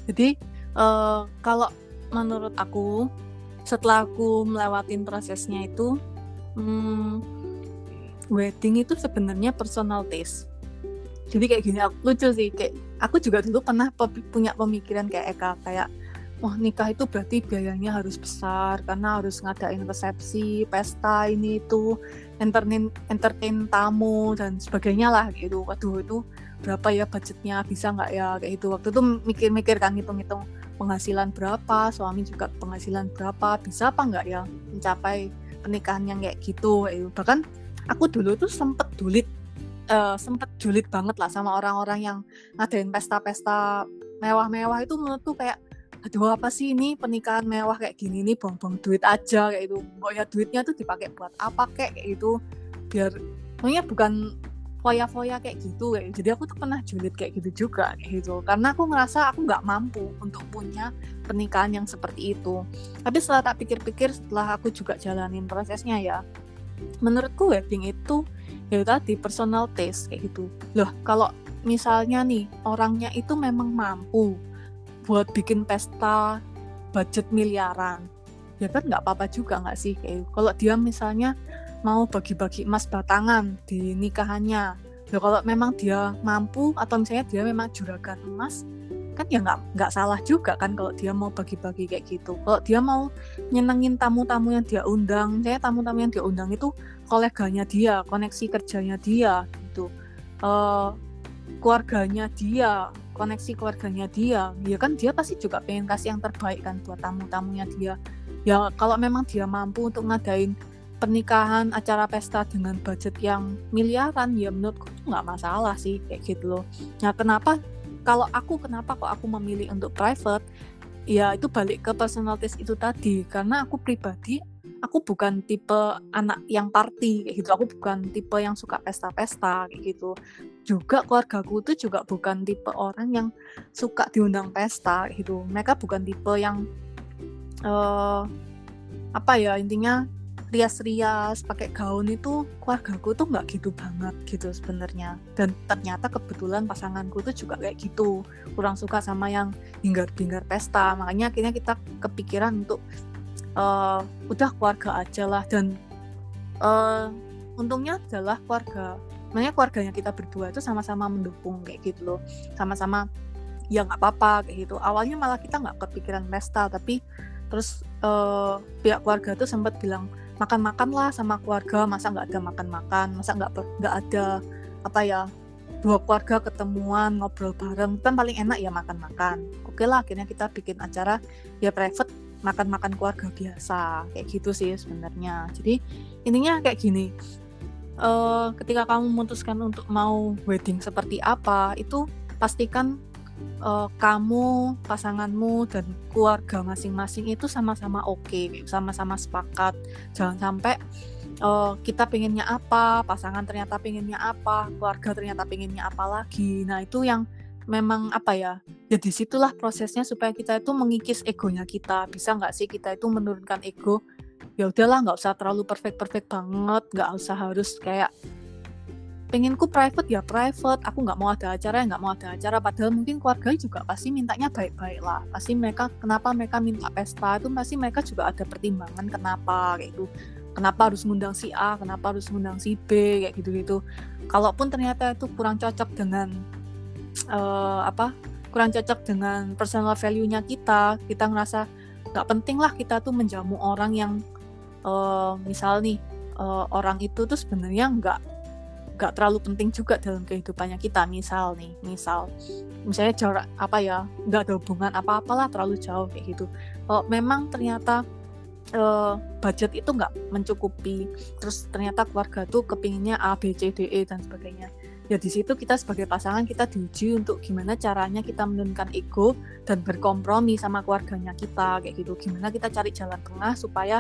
Jadi eh, kalau menurut aku setelah aku melewatin prosesnya itu, hmm, wedding itu sebenarnya personal taste. Jadi kayak gini, aku lucu sih. Kayak aku juga dulu pernah pe- punya pemikiran kayak Eka kayak, wah nikah itu berarti biayanya harus besar karena harus ngadain resepsi, pesta ini itu, entertain entertain tamu dan sebagainya lah gitu. Waduh itu berapa ya budgetnya bisa nggak ya kayak gitu waktu itu mikir-mikir kan hitung-hitung penghasilan berapa suami juga penghasilan berapa bisa apa nggak ya mencapai pernikahan yang kayak gitu gitu. bahkan aku dulu tuh sempet dulit eh, sempet julid banget lah sama orang-orang yang ngadain pesta-pesta mewah-mewah itu menurutku kayak aduh apa sih ini pernikahan mewah kayak gini nih buang-buang duit aja kayak itu oh ya duitnya tuh dipakai buat apa kayak kayak gitu biar pokoknya bukan foya-foya kayak gitu kayak jadi aku tuh pernah julid kayak gitu juga kayak gitu. Karena aku ngerasa aku nggak mampu untuk punya pernikahan yang seperti itu. Tapi setelah tak pikir-pikir setelah aku juga jalanin prosesnya ya menurutku wedding itu ya tadi personal taste kayak gitu. Loh kalau misalnya nih orangnya itu memang mampu buat bikin pesta budget miliaran ya kan nggak apa-apa juga nggak sih kayak gitu. kalau dia misalnya mau bagi-bagi emas batangan di nikahannya. Ya kalau memang dia mampu atau misalnya dia memang juragan emas, kan ya nggak nggak salah juga kan kalau dia mau bagi-bagi kayak gitu. Kalau dia mau nyenengin tamu-tamu yang dia undang, saya tamu-tamu yang dia undang itu koleganya dia, koneksi kerjanya dia gitu. Eh, keluarganya dia, koneksi keluarganya dia, ya kan dia pasti juga pengen kasih yang terbaik kan buat tamu-tamunya dia. Ya kalau memang dia mampu untuk ngadain pernikahan acara pesta dengan budget yang miliaran ya menurutku tuh nggak masalah sih kayak gitu loh. Nah kenapa? Kalau aku kenapa kok aku memilih untuk private? Ya itu balik ke personal taste itu tadi. Karena aku pribadi aku bukan tipe anak yang party kayak gitu. Aku bukan tipe yang suka pesta-pesta kayak gitu. Juga keluargaku itu juga bukan tipe orang yang suka diundang pesta kayak gitu. Mereka bukan tipe yang eh apa ya intinya rias-rias pakai gaun itu keluargaku tuh nggak gitu banget gitu sebenarnya. Dan ternyata kebetulan pasanganku tuh juga kayak gitu. Kurang suka sama yang hinggar-bingar pesta. Makanya akhirnya kita kepikiran untuk eh, udah keluarga aja lah. Dan eh, untungnya adalah keluarga makanya keluarganya kita berdua itu sama-sama mendukung kayak gitu loh. Sama-sama ya nggak apa-apa kayak gitu. Awalnya malah kita nggak kepikiran pesta tapi terus eh, pihak keluarga tuh sempat bilang makan-makan lah sama keluarga masa nggak ada makan-makan masa nggak nggak ada apa ya dua keluarga ketemuan ngobrol bareng kan paling enak ya makan-makan. Oke lah akhirnya kita bikin acara ya private makan-makan keluarga biasa. Kayak gitu sih sebenarnya. Jadi intinya kayak gini eh ketika kamu memutuskan untuk mau wedding seperti apa itu pastikan eh, kamu, pasanganmu, dan keluarga masing-masing itu sama-sama oke, sama-sama sepakat. Jangan sampai eh, kita pengennya apa, pasangan ternyata pengennya apa, keluarga ternyata pengennya apa lagi. Nah itu yang memang apa ya, ya di situlah prosesnya supaya kita itu mengikis egonya kita. Bisa nggak sih kita itu menurunkan ego? Ya udahlah, nggak usah terlalu perfect-perfect banget, nggak usah harus kayak pengenku private ya private. Aku nggak mau ada acara ya nggak mau ada acara. Padahal mungkin keluarga juga pasti mintanya baik-baik lah. Pasti mereka kenapa mereka minta pesta itu pasti mereka juga ada pertimbangan kenapa kayak gitu. Kenapa harus ngundang si A kenapa harus ngundang si B kayak gitu-gitu. Kalaupun ternyata itu kurang cocok dengan eh, apa kurang cocok dengan personal value-nya kita kita ngerasa nggak penting lah kita tuh menjamu orang yang eh, misal nih eh, orang itu tuh sebenarnya nggak gak terlalu penting juga dalam kehidupannya kita. Misal nih misal misalnya jarak apa ya nggak ada hubungan apa-apalah terlalu jauh kayak gitu. Kalau memang ternyata uh, budget itu nggak mencukupi terus ternyata keluarga tuh kepinginnya A B C D E dan sebagainya ya di situ kita sebagai pasangan kita diuji untuk gimana caranya kita menurunkan ego dan berkompromi sama keluarganya kita kayak gitu. Gimana kita cari jalan tengah supaya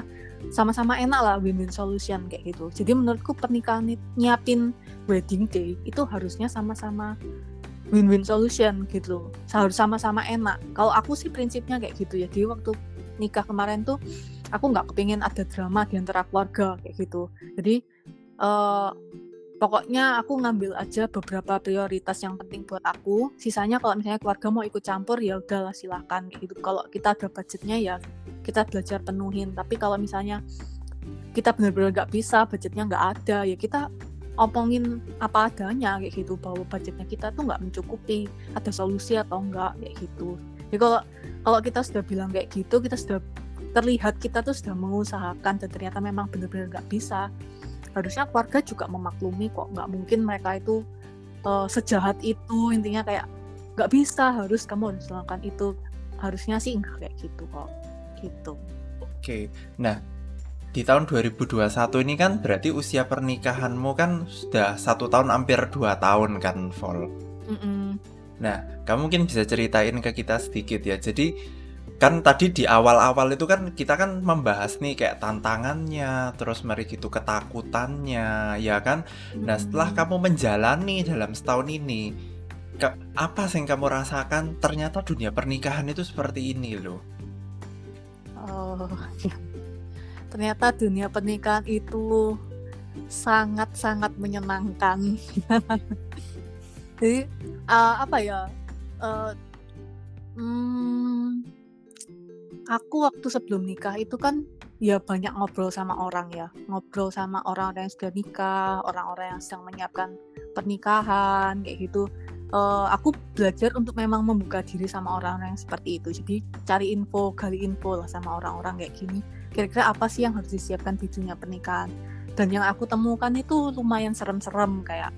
sama-sama enak lah win-win solution kayak gitu. Jadi menurutku pernikahan nyiapin wedding day itu harusnya sama-sama win-win solution gitu. Harus sama-sama enak. Kalau aku sih prinsipnya kayak gitu ya. Di waktu nikah kemarin tuh aku nggak kepingin ada drama di antara keluarga kayak gitu. Jadi uh, pokoknya aku ngambil aja beberapa prioritas yang penting buat aku. Sisanya kalau misalnya keluarga mau ikut campur ya udahlah silakan. Gitu. Kalau kita ada budgetnya ya kita belajar penuhin. Tapi kalau misalnya kita benar-benar nggak bisa budgetnya nggak ada ya kita omongin apa adanya kayak gitu. Bahwa budgetnya kita tuh nggak mencukupi. Ada solusi atau enggak kayak gitu. Jadi kalau kalau kita sudah bilang kayak gitu kita sudah terlihat kita tuh sudah mengusahakan dan ternyata memang benar-benar nggak bisa harusnya keluarga juga memaklumi kok nggak mungkin mereka itu uh, sejahat itu. Intinya kayak nggak bisa harus kamu harus melakukan itu. Harusnya sih enggak kayak gitu kok. Gitu. Oke. Nah di tahun 2021 ini kan berarti usia pernikahanmu kan sudah satu tahun hampir dua tahun kan Vol? Mm -mm. nah kamu mungkin bisa ceritain ke kita sedikit ya. Jadi kan tadi di awal-awal itu kan kita kan membahas nih kayak tantangannya, terus mari gitu ketakutannya, ya kan? Nah setelah kamu menjalani dalam setahun ini, ke, apa sih yang kamu rasakan? Ternyata dunia pernikahan itu seperti ini loh. Oh, ternyata dunia pernikahan itu sangat-sangat menyenangkan. Jadi uh, apa ya? Uh, hmm, aku waktu sebelum nikah itu kan ya banyak ngobrol sama orang ya. Ngobrol sama orang-orang yang sudah nikah orang-orang yang sedang menyiapkan pernikahan kayak gitu. Uh, aku belajar untuk memang membuka diri sama orang-orang yang seperti itu. Jadi cari info gali info lah sama orang-orang kayak gini. Kira-kira apa sih yang harus disiapkan di dunia pernikahan? Dan yang aku temukan itu lumayan serem-serem kayak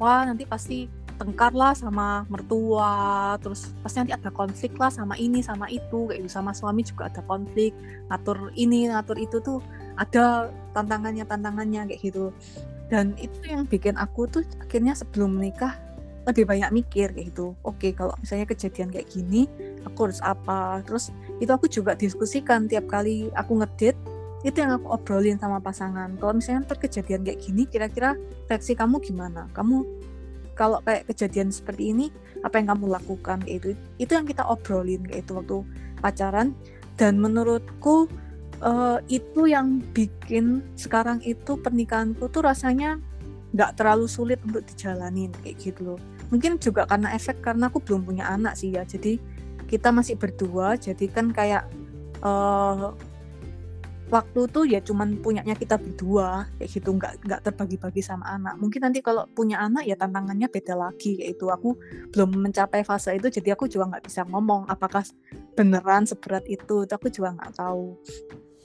wah nanti pasti tengkar lah sama mertua terus pasti nanti ada konflik lah sama ini sama itu kayak gitu. Sama suami juga ada konflik. Ngatur ini ngatur itu tuh ada tantangannya tantangannya kayak gitu. Dan itu yang bikin aku tuh akhirnya sebelum menikah lebih banyak mikir kayak gitu. Oke kalau misalnya kejadian kayak gini aku harus apa? Terus itu aku juga diskusikan tiap kali aku ngedit itu yang aku obrolin sama pasangan. Kalau misalnya terkejadian kayak gini kira-kira reaksi kamu gimana? Kamu kalau kayak kejadian seperti ini apa yang kamu lakukan itu itu yang kita obrolin kayak itu waktu pacaran. Dan menurutku uh, itu yang bikin sekarang itu pernikahanku tuh rasanya nggak terlalu sulit untuk dijalanin kayak gitu loh. Mungkin juga karena efek karena aku belum punya anak sih ya. Jadi kita masih berdua jadi kan kayak uh, waktu tuh ya cuman punyanya kita berdua kayak gitu nggak nggak terbagi-bagi sama anak. Mungkin nanti kalau punya anak ya tantangannya beda lagi kayak itu. Aku belum mencapai fase itu jadi aku juga nggak bisa ngomong apakah beneran seberat itu itu aku juga nggak tahu.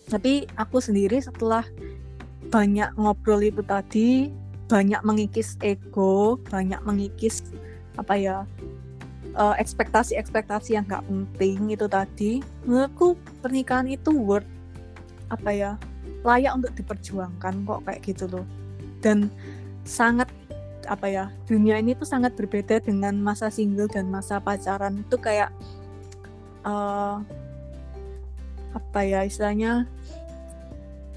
Tapi aku sendiri setelah banyak ngobrol itu tadi banyak mengikis ego banyak mengikis apa ya uh, ekspektasi-ekspektasi yang nggak penting itu tadi menurutku pernikahan itu worth apa ya layak untuk diperjuangkan kok kayak gitu loh. Dan sangat apa ya dunia ini tuh sangat berbeda dengan masa single dan masa pacaran. Itu kayak uh, apa ya istilahnya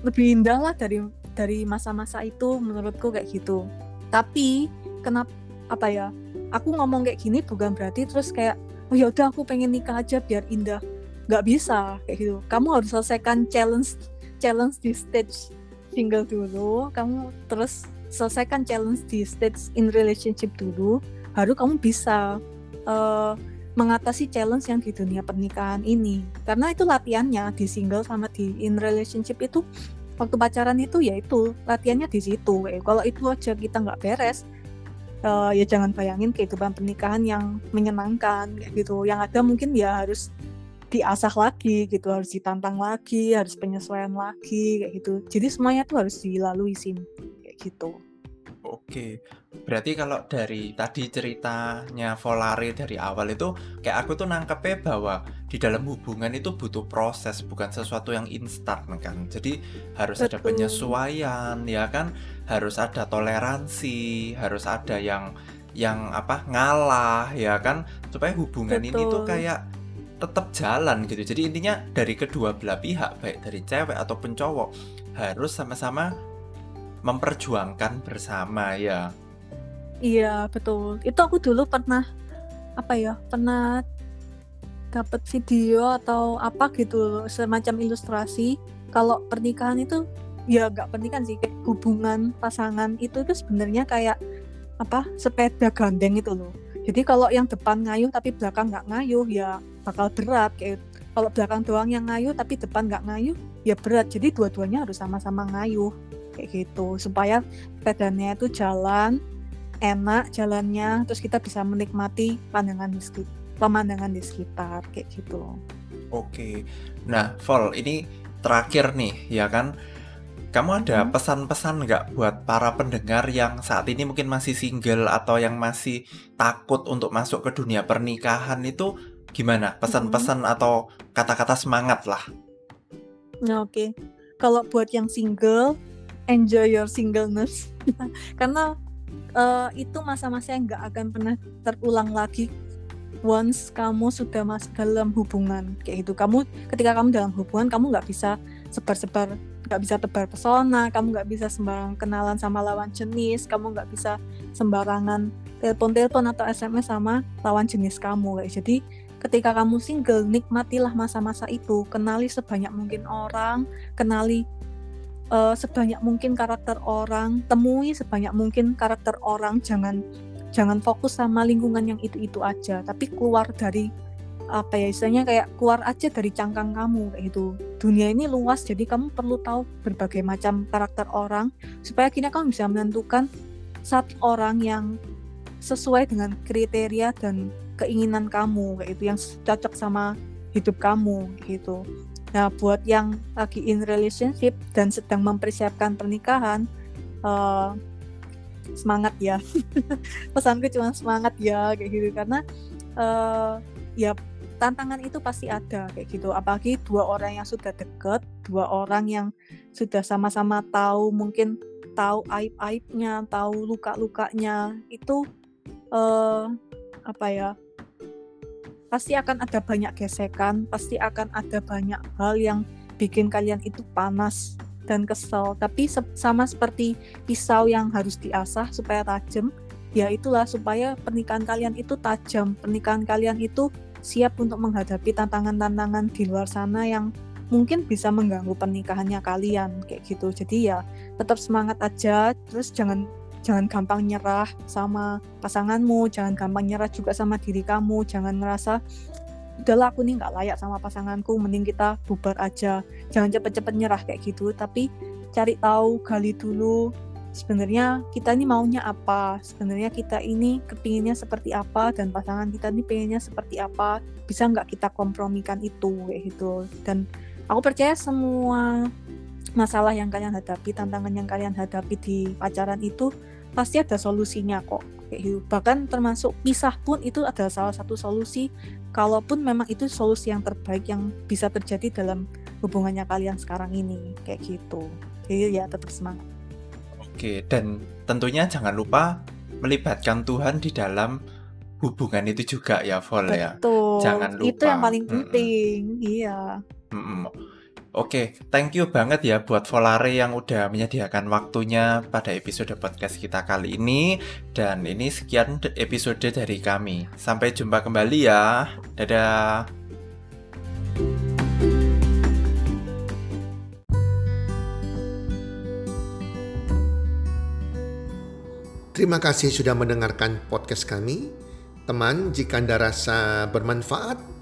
lebih indah lah dari dari masa-masa itu menurutku kayak gitu. Tapi kenapa apa ya aku ngomong kayak gini bukan berarti terus kayak oh ya udah aku pengen nikah aja biar indah nggak bisa kayak gitu. Kamu harus selesaikan challenge challenge di stage single dulu. Kamu terus selesaikan challenge di stage in relationship dulu. Baru kamu bisa uh, mengatasi challenge yang di dunia pernikahan ini. Karena itu latihannya di single sama di in relationship itu waktu pacaran itu ya itu latihannya di situ. Kalau itu aja kita nggak beres uh, ya jangan bayangin kehidupan pernikahan yang menyenangkan gitu. Yang ada mungkin ya harus diasah lagi gitu harus ditantang lagi harus penyesuaian lagi kayak gitu jadi semuanya tuh harus dilalui sih kayak gitu Oke, berarti kalau dari tadi ceritanya Volare dari awal itu kayak aku tuh nangkepnya bahwa di dalam hubungan itu butuh proses, bukan sesuatu yang instan kan. Jadi harus ada Betul. penyesuaian, ya kan? Harus ada toleransi, harus ada yang yang apa ngalah, ya kan? Supaya hubungan ini tuh Betul. kayak tetap jalan gitu. Jadi intinya dari kedua belah pihak, baik dari cewek ataupun cowok, harus sama-sama memperjuangkan bersama ya. Iya, betul. Itu aku dulu pernah apa ya? Pernah dapat video atau apa gitu semacam ilustrasi kalau pernikahan itu ya nggak pernikahan sih kayak hubungan pasangan itu itu sebenarnya kayak apa sepeda gandeng itu loh jadi kalau yang depan ngayuh tapi belakang nggak ngayuh ya bakal berat kayak kalau belakang doang yang ngayuh tapi depan nggak ngayuh ya berat jadi dua-duanya harus sama-sama ngayuh kayak gitu supaya sepedanya itu jalan enak jalannya terus kita bisa menikmati pandangan di sekitar pemandangan di sekitar kayak gitu loh. Oke. Nah, Vol, ini terakhir nih, ya kan? Kamu ada Hmm. pesan-pesan nggak buat para pendengar yang saat ini mungkin masih single atau yang masih takut untuk masuk ke dunia pernikahan itu gimana? Pesan-pesan atau kata-kata semangat lah. Nah, oke. Kalau buat yang single, enjoy your singleness. Karena eh, itu masa-masa yang nggak akan pernah terulang lagi once kamu sudah masuk dalam hubungan kayak gitu. Kamu ketika kamu dalam hubungan, kamu nggak bisa sebar-sebar, nggak bisa tebar pesona, kamu nggak bisa sembarang kenalan sama lawan jenis, kamu nggak bisa sembarangan telepon-telepon atau SMS sama lawan jenis kamu kayak. Jadi ketika kamu single, nikmatilah masa-masa itu, kenali sebanyak mungkin orang, kenali eh, sebanyak mungkin karakter orang, temui sebanyak mungkin karakter orang, jangan jangan fokus sama lingkungan yang itu-itu aja, tapi keluar dari apa ya istilahnya kayak keluar aja dari cangkang kamu kayak gitu. Dunia ini luas jadi kamu perlu tahu berbagai macam karakter orang supaya akhirnya kamu bisa menentukan satu orang yang sesuai dengan kriteria dan keinginan kamu kayak itu yang cocok sama hidup kamu gitu. Nah, buat yang lagi in relationship dan sedang mempersiapkan pernikahan, eh, semangat ya. Pesanku cuma semangat ya kayak gitu karena eh, ya tantangan itu pasti ada kayak gitu. Apalagi dua orang yang sudah deket, dua orang yang sudah sama-sama tahu mungkin tahu aib-aibnya, tahu luka-lukanya itu eh apa ya? Pasti akan ada banyak gesekan, pasti akan ada banyak hal yang bikin kalian itu panas dan kesel. Tapi se- sama seperti pisau yang harus diasah supaya tajam, ya itulah supaya pernikahan kalian itu tajam, pernikahan kalian itu siap untuk menghadapi tantangan-tantangan di luar sana yang mungkin bisa mengganggu pernikahannya kalian kayak gitu. Jadi ya tetap semangat aja, terus jangan jangan gampang nyerah sama pasanganmu, jangan gampang nyerah juga sama diri kamu, jangan ngerasa udahlah aku nih nggak layak sama pasanganku, mending kita bubar aja. Jangan cepet-cepet nyerah kayak gitu, tapi cari tahu, gali dulu sebenarnya kita ini maunya apa, sebenarnya kita ini kepinginnya seperti apa dan pasangan kita ini pengennya seperti apa, bisa nggak kita kompromikan itu kayak gitu. Dan aku percaya semua masalah yang kalian hadapi, tantangan yang kalian hadapi di pacaran itu pasti ada solusinya kok. Kayak gitu. Bahkan termasuk pisah pun itu adalah salah satu solusi. Kalaupun memang itu solusi yang terbaik yang bisa terjadi dalam hubungannya kalian sekarang ini, kayak gitu. Jadi ya tetap semangat. Oke, dan tentunya jangan lupa melibatkan Tuhan di dalam hubungan itu juga ya, Vol ya. Betul. Jangan Itu yang lupa. paling penting. Iya. Mm-mm. Oke, thank you banget ya buat Volare yang udah menyediakan waktunya pada episode podcast kita kali ini. Dan ini sekian de- episode dari kami. Sampai jumpa kembali ya. Dadah. Terima kasih sudah mendengarkan podcast kami. Teman, jika Anda rasa bermanfaat